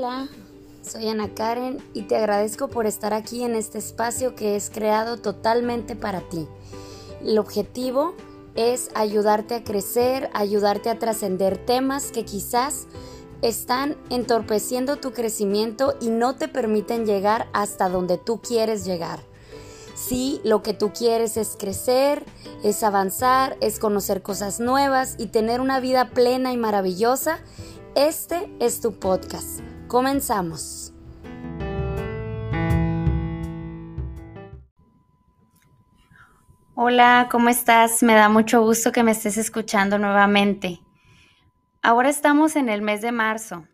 Hola, soy Ana Karen y te agradezco por estar aquí en este espacio que es creado totalmente para ti. El objetivo es ayudarte a crecer, ayudarte a trascender temas que quizás están entorpeciendo tu crecimiento y no te permiten llegar hasta donde tú quieres llegar. Si lo que tú quieres es crecer, es avanzar, es conocer cosas nuevas y tener una vida plena y maravillosa, este es tu podcast. Comenzamos. Hola, ¿cómo estás? Me da mucho gusto que me estés escuchando nuevamente. Ahora estamos en el mes de marzo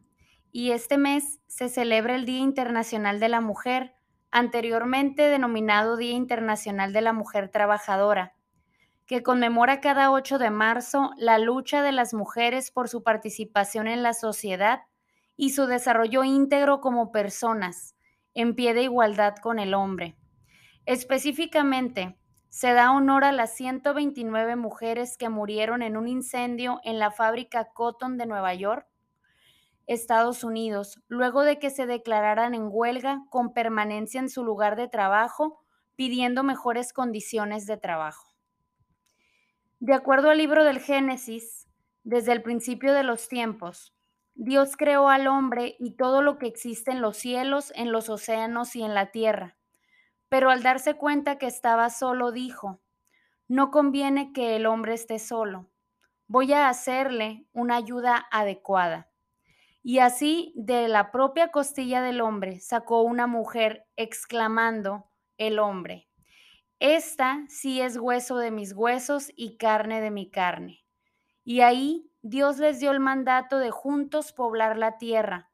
y este mes se celebra el Día Internacional de la Mujer, anteriormente denominado Día Internacional de la Mujer Trabajadora que conmemora cada 8 de marzo la lucha de las mujeres por su participación en la sociedad y su desarrollo íntegro como personas, en pie de igualdad con el hombre. Específicamente, se da honor a las 129 mujeres que murieron en un incendio en la fábrica Cotton de Nueva York, Estados Unidos, luego de que se declararan en huelga con permanencia en su lugar de trabajo, pidiendo mejores condiciones de trabajo. De acuerdo al libro del Génesis, desde el principio de los tiempos, Dios creó al hombre y todo lo que existe en los cielos, en los océanos y en la tierra. Pero al darse cuenta que estaba solo, dijo, no conviene que el hombre esté solo, voy a hacerle una ayuda adecuada. Y así de la propia costilla del hombre sacó una mujer, exclamando, el hombre. Esta sí es hueso de mis huesos y carne de mi carne. Y ahí Dios les dio el mandato de juntos poblar la tierra,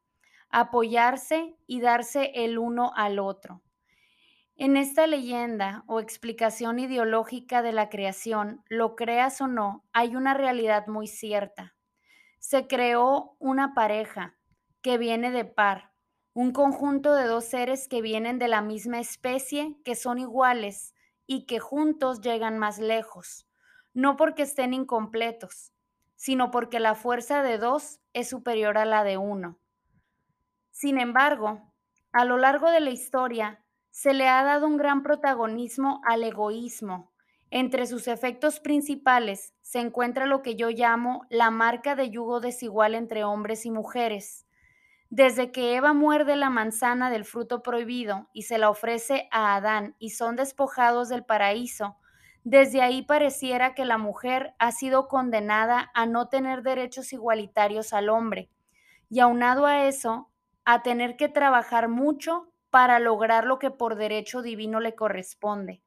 apoyarse y darse el uno al otro. En esta leyenda o explicación ideológica de la creación, lo creas o no, hay una realidad muy cierta. Se creó una pareja que viene de par, un conjunto de dos seres que vienen de la misma especie, que son iguales, y que juntos llegan más lejos, no porque estén incompletos, sino porque la fuerza de dos es superior a la de uno. Sin embargo, a lo largo de la historia se le ha dado un gran protagonismo al egoísmo. Entre sus efectos principales se encuentra lo que yo llamo la marca de yugo desigual entre hombres y mujeres, desde que Eva muerde la manzana del fruto prohibido y se la ofrece a Adán y son despojados del paraíso, desde ahí pareciera que la mujer ha sido condenada a no tener derechos igualitarios al hombre, y aunado a eso, a tener que trabajar mucho para lograr lo que por derecho divino le corresponde.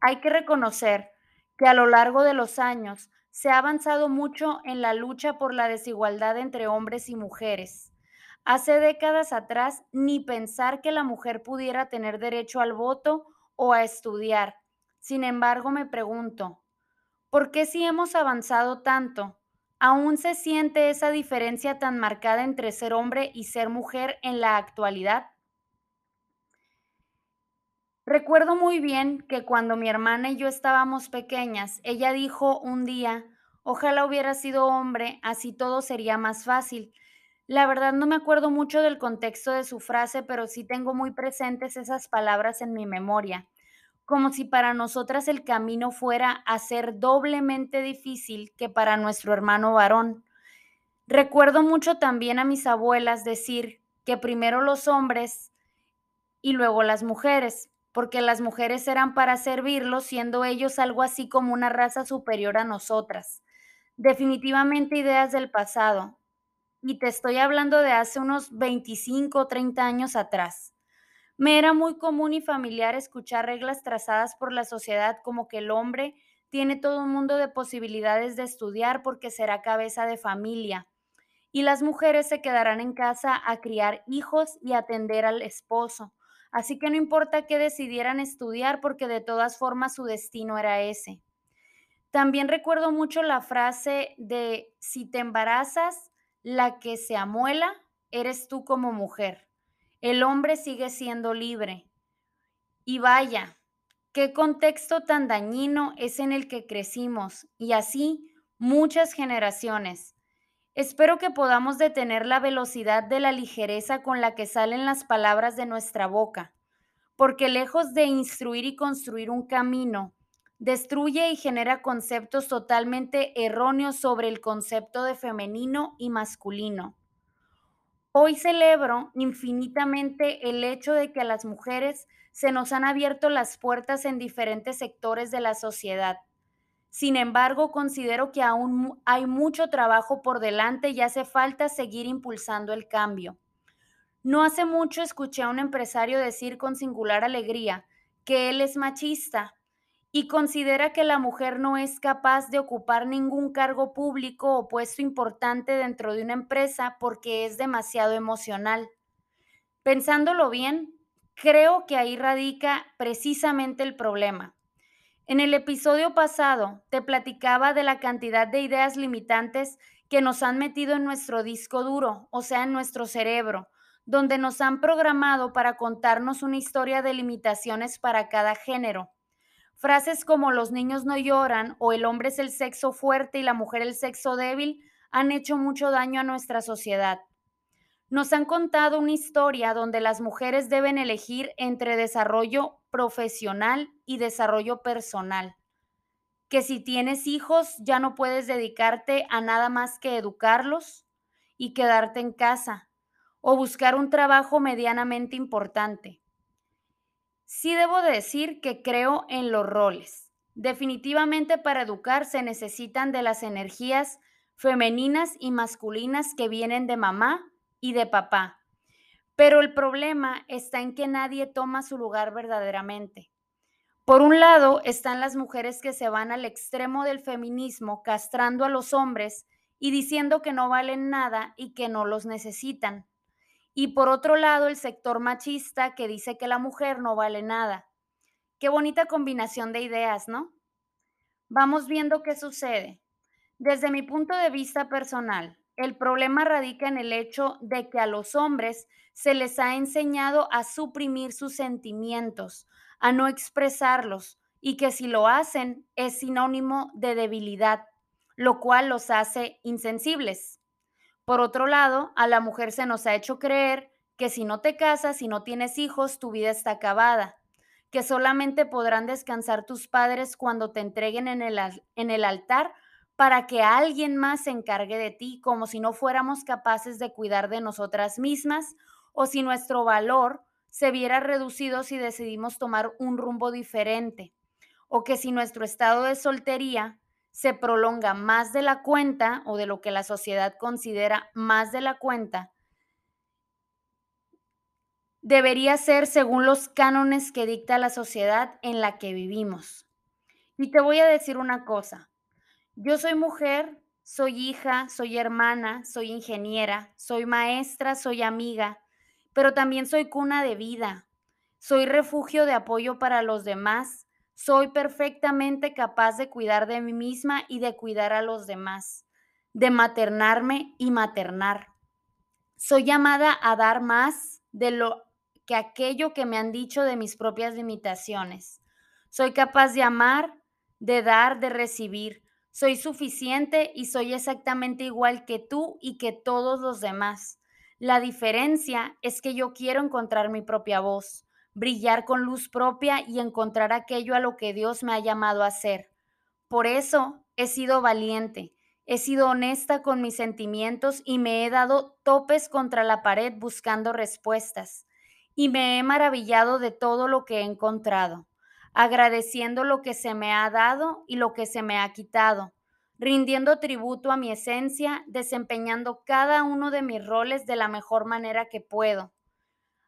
Hay que reconocer que a lo largo de los años se ha avanzado mucho en la lucha por la desigualdad entre hombres y mujeres. Hace décadas atrás, ni pensar que la mujer pudiera tener derecho al voto o a estudiar. Sin embargo, me pregunto, ¿por qué si hemos avanzado tanto, aún se siente esa diferencia tan marcada entre ser hombre y ser mujer en la actualidad? Recuerdo muy bien que cuando mi hermana y yo estábamos pequeñas, ella dijo un día, ojalá hubiera sido hombre, así todo sería más fácil. La verdad no me acuerdo mucho del contexto de su frase, pero sí tengo muy presentes esas palabras en mi memoria, como si para nosotras el camino fuera a ser doblemente difícil que para nuestro hermano varón. Recuerdo mucho también a mis abuelas decir que primero los hombres y luego las mujeres, porque las mujeres eran para servirlos, siendo ellos algo así como una raza superior a nosotras. Definitivamente ideas del pasado. Y te estoy hablando de hace unos 25 o 30 años atrás. Me era muy común y familiar escuchar reglas trazadas por la sociedad como que el hombre tiene todo un mundo de posibilidades de estudiar porque será cabeza de familia y las mujeres se quedarán en casa a criar hijos y atender al esposo Así que no importa que decidieran estudiar porque de todas formas su destino era ese. También recuerdo mucho la frase de si te embarazas, la que se amuela eres tú como mujer. El hombre sigue siendo libre. Y vaya, qué contexto tan dañino es en el que crecimos y así muchas generaciones. Espero que podamos detener la velocidad de la ligereza con la que salen las palabras de nuestra boca, porque lejos de instruir y construir un camino, destruye y genera conceptos totalmente erróneos sobre el concepto de femenino y masculino. Hoy celebro infinitamente el hecho de que a las mujeres se nos han abierto las puertas en diferentes sectores de la sociedad sin embargo, considero que aún hay mucho trabajo por delante y hace falta seguir impulsando el cambio. No hace mucho escuché a un empresario decir con singular alegría que él es machista y considera que la mujer no es capaz de ocupar ningún cargo público o puesto importante dentro de una empresa porque es demasiado emocional. Pensándolo bien, creo que ahí radica precisamente el problema. En el episodio pasado te platicaba de la cantidad de ideas limitantes que nos han metido en nuestro disco duro, o sea, en nuestro cerebro, donde nos han programado para contarnos una historia de limitaciones para cada género. Frases como los niños no lloran o el hombre es el sexo fuerte y la mujer el sexo débil han hecho mucho daño a nuestra sociedad. Nos han contado una historia donde las mujeres deben elegir entre desarrollo profesional y desarrollo personal. Que si tienes hijos ya no puedes dedicarte a nada más que educarlos y quedarte en casa o buscar un trabajo medianamente importante. Sí debo decir que creo en los roles. Definitivamente para educar se necesitan de las energías femeninas y masculinas que vienen de mamá y de papá. Pero el problema está en que nadie toma su lugar verdaderamente. Por un lado están las mujeres que se van al extremo del feminismo, castrando a los hombres y diciendo que no valen nada y que no los necesitan. Y por otro lado el sector machista que dice que la mujer no vale nada. Qué bonita combinación de ideas, ¿no? Vamos viendo qué sucede. Desde mi punto de vista personal, el problema radica en el hecho de que a los hombres se les ha enseñado a suprimir sus sentimientos, a no expresarlos y que si lo hacen es sinónimo de debilidad, lo cual los hace insensibles. Por otro lado, a la mujer se nos ha hecho creer que si no te casas, y no tienes hijos, tu vida está acabada, que solamente podrán descansar tus padres cuando te entreguen en el, en el altar para que alguien más se encargue de ti, como si no fuéramos capaces de cuidar de nosotras mismas o si nuestro valor se viera reducido si decidimos tomar un rumbo diferente, o que si nuestro estado de soltería se prolonga más de la cuenta o de lo que la sociedad considera más de la cuenta, debería ser según los cánones que dicta la sociedad en la que vivimos. Y te voy a decir una cosa, yo soy mujer, soy hija, soy hermana, soy ingeniera, soy maestra, soy amiga, pero también soy cuna de vida. Soy refugio de apoyo para los demás. Soy perfectamente capaz de cuidar de mí misma y de cuidar a los demás, de maternarme y maternar. Soy llamada a dar más de lo que aquello que me han dicho de mis propias limitaciones. Soy capaz de amar, de dar, de recibir. Soy suficiente y soy exactamente igual que tú y que todos los demás. La diferencia es que yo quiero encontrar mi propia voz, brillar con luz propia y encontrar aquello a lo que Dios me ha llamado a ser. Por eso he sido valiente, he sido honesta con mis sentimientos y me he dado topes contra la pared buscando respuestas. Y me he maravillado de todo lo que he encontrado agradeciendo lo que se me ha dado y lo que se me ha quitado, rindiendo tributo a mi esencia, desempeñando cada uno de mis roles de la mejor manera que puedo.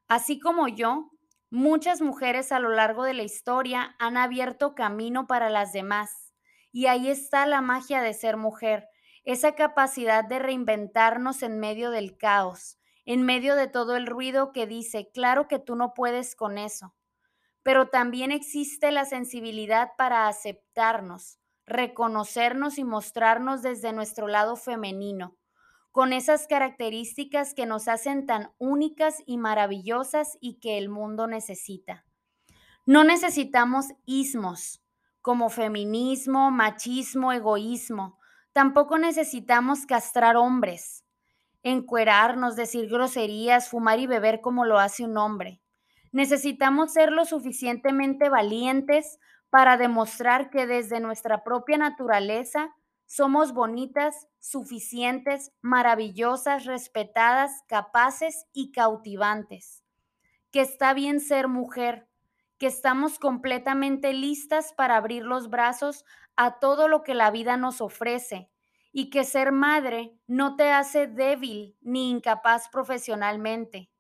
Así como yo, muchas mujeres a lo largo de la historia han abierto camino para las demás. Y ahí está la magia de ser mujer, esa capacidad de reinventarnos en medio del caos, en medio de todo el ruido que dice, claro que tú no puedes con eso pero también existe la sensibilidad para aceptarnos, reconocernos y mostrarnos desde nuestro lado femenino, con esas características que nos hacen tan únicas y maravillosas y que el mundo necesita. No necesitamos ismos como feminismo, machismo, egoísmo. Tampoco necesitamos castrar hombres, encuerarnos, decir groserías, fumar y beber como lo hace un hombre. Necesitamos ser lo suficientemente valientes para demostrar que desde nuestra propia naturaleza somos bonitas, suficientes, maravillosas, respetadas, capaces y cautivantes. Que está bien ser mujer, que estamos completamente listas para abrir los brazos a todo lo que la vida nos ofrece y que ser madre no te hace débil ni incapaz profesionalmente,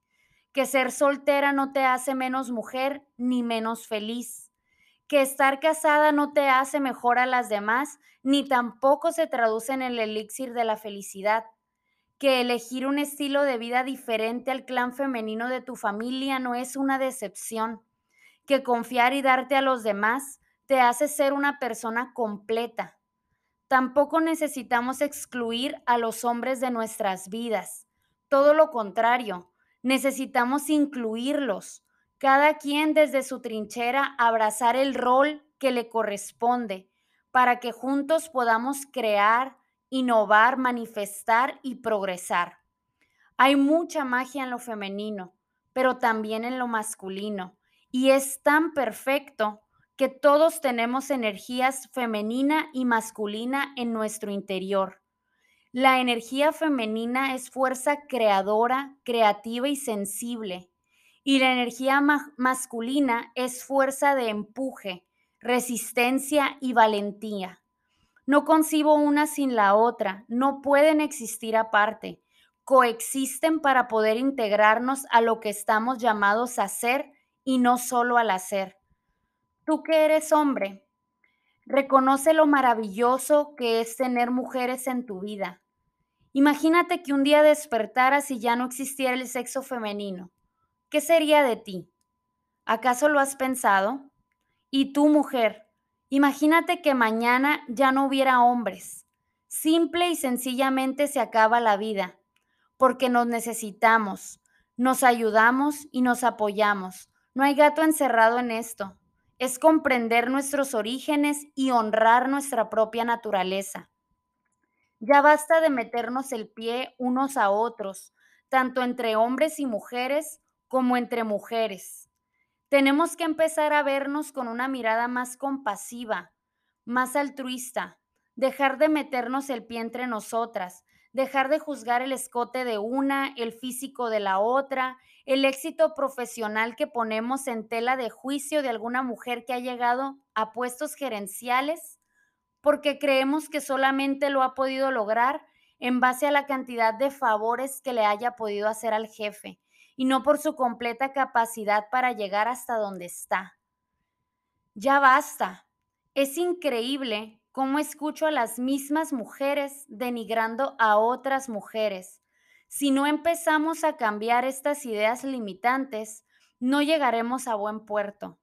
que ser soltera no te hace menos mujer ni menos feliz, que estar casada no te hace mejor a las demás ni tampoco se traduce en el elixir de la felicidad, que elegir un estilo de vida diferente al clan femenino de tu familia no es una decepción, que confiar y darte a los demás te hace ser una persona completa. Tampoco necesitamos excluir a los hombres de nuestras vidas. Todo lo contrario, necesitamos incluirlos. Cada quien desde su trinchera abrazar el rol que le corresponde para que juntos podamos crear, innovar, manifestar y progresar. Hay mucha magia en lo femenino, pero también en lo masculino y es tan perfecto que todos tenemos energías femenina y masculina en nuestro interior. La energía femenina es fuerza creadora, creativa y sensible. Y la energía masculina es fuerza de empuje, resistencia y valentía. No concibo una sin la otra, no pueden existir aparte, coexisten para poder integrarnos a lo que estamos llamados a ser y no solo al hacer. Tú que eres hombre, reconoce lo maravilloso que es tener mujeres en tu vida. Imagínate que un día despertaras y ya no existiera el sexo femenino. ¿Qué sería de ti? ¿Acaso lo has pensado? Y tú, mujer, imagínate que mañana ya no hubiera hombres. Simple y sencillamente se acaba la vida, porque nos necesitamos, nos ayudamos y nos apoyamos. No hay gato encerrado en esto. Es comprender nuestros orígenes y honrar nuestra propia naturaleza. Ya basta de meternos el pie unos a otros, tanto entre hombres y mujeres como entre mujeres. Tenemos que empezar a vernos con una mirada más compasiva, más altruista, dejar de meternos el pie entre nosotras, dejar de juzgar el escote de una, el físico de la otra, el éxito profesional que ponemos en tela de juicio de alguna mujer que ha llegado a puestos gerenciales, porque creemos que solamente lo ha podido lograr en base a la cantidad de favores que le haya podido hacer al jefe y no por su completa capacidad para llegar hasta donde está. Ya basta. Es increíble cómo escucho a las mismas mujeres denigrando a otras mujeres. Si no empezamos a cambiar estas ideas limitantes, no llegaremos a buen puerto.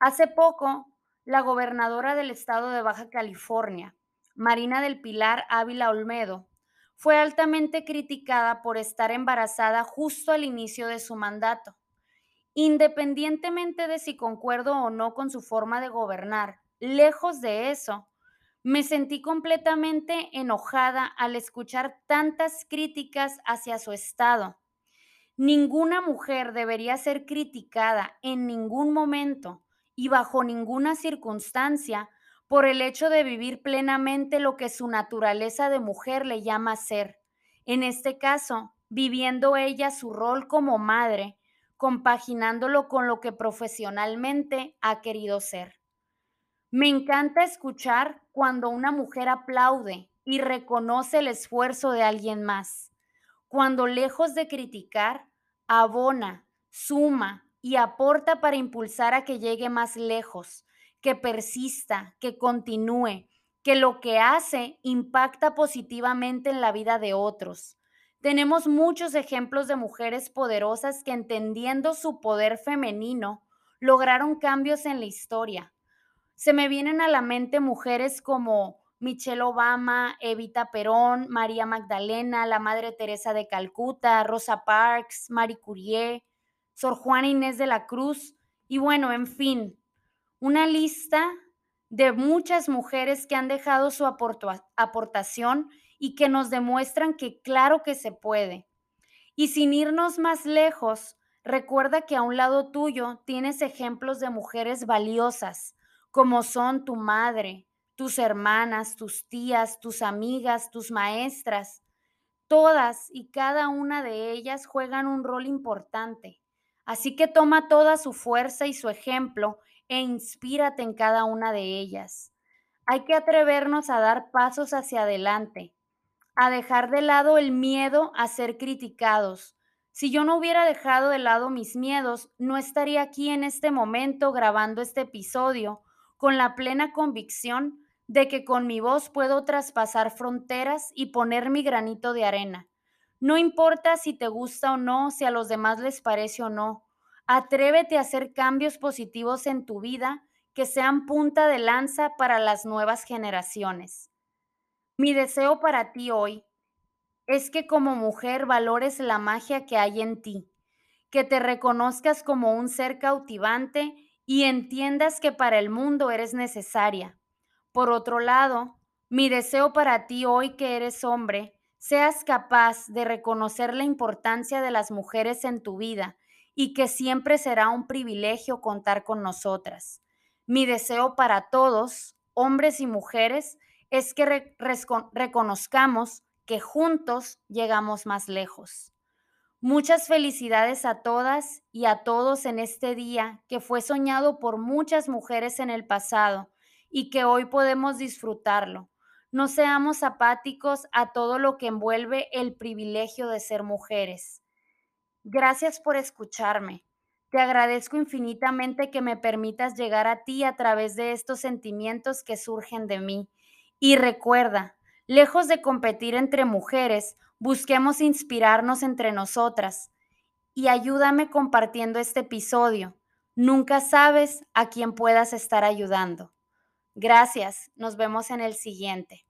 Hace poco, la gobernadora del estado de Baja California, Marina del Pilar Ávila Olmedo, fue altamente criticada por estar embarazada justo al inicio de su mandato. Independientemente de si concuerdo o no con su forma de gobernar, lejos de eso, me sentí completamente enojada al escuchar tantas críticas hacia su estado. Ninguna mujer debería ser criticada en ningún momento y bajo ninguna circunstancia por el hecho de vivir plenamente lo que su naturaleza de mujer le llama ser. En este caso, viviendo ella su rol como madre, compaginándolo con lo que profesionalmente ha querido ser. Me encanta escuchar cuando una mujer aplaude y reconoce el esfuerzo de alguien más, cuando lejos de criticar, abona, suma y aporta para impulsar a que llegue más lejos, que persista, que continúe, que lo que hace impacta positivamente en la vida de otros. Tenemos muchos ejemplos de mujeres poderosas que entendiendo su poder femenino lograron cambios en la historia se me vienen a la mente mujeres como Michelle Obama, Evita Perón, María Magdalena, la Madre Teresa de Calcuta, Rosa Parks, Marie Curie, Sor Juana Inés de la Cruz y bueno, en fin, una lista de muchas mujeres que han dejado su aportación y que nos demuestran que claro que se puede. Y sin irnos más lejos, recuerda que a un lado tuyo tienes ejemplos de mujeres valiosas, como son tu madre, tus hermanas, tus tías, tus amigas, tus maestras. Todas y cada una de ellas juegan un rol importante. Así que toma toda su fuerza y su ejemplo e inspírate en cada una de ellas. Hay que atrevernos a dar pasos hacia adelante, a dejar de lado el miedo a ser criticados. Si yo no hubiera dejado de lado mis miedos, no estaría aquí en este momento grabando este episodio con la plena convicción de que con mi voz puedo traspasar fronteras y poner mi granito de arena. No importa si te gusta o no, si a los demás les parece o no, Atrévete a hacer cambios positivos en tu vida que sean punta de lanza para las nuevas generaciones. Mi deseo para ti hoy es que como mujer valores la magia que hay en ti, que te reconozcas como un ser cautivante y entiendas que para el mundo eres necesaria. Por otro lado, mi deseo para ti hoy que eres hombre, seas capaz de reconocer la importancia de las mujeres en tu vida y que siempre será un privilegio contar con nosotras. Mi deseo para todos, hombres y mujeres, es que reconozcamos que juntos llegamos más lejos. Muchas felicidades a todas y a todos en este día que fue soñado por muchas mujeres en el pasado y que hoy podemos disfrutarlo. No seamos apáticos a todo lo que envuelve el privilegio de ser mujeres. Gracias por escucharme. Te agradezco infinitamente que me permitas llegar a ti a través de estos sentimientos que surgen de mí. Y recuerda, lejos de competir entre mujeres, busquemos inspirarnos entre nosotras. Y ayúdame compartiendo este episodio. Nunca sabes a quién puedas estar ayudando. Gracias, nos vemos en el siguiente.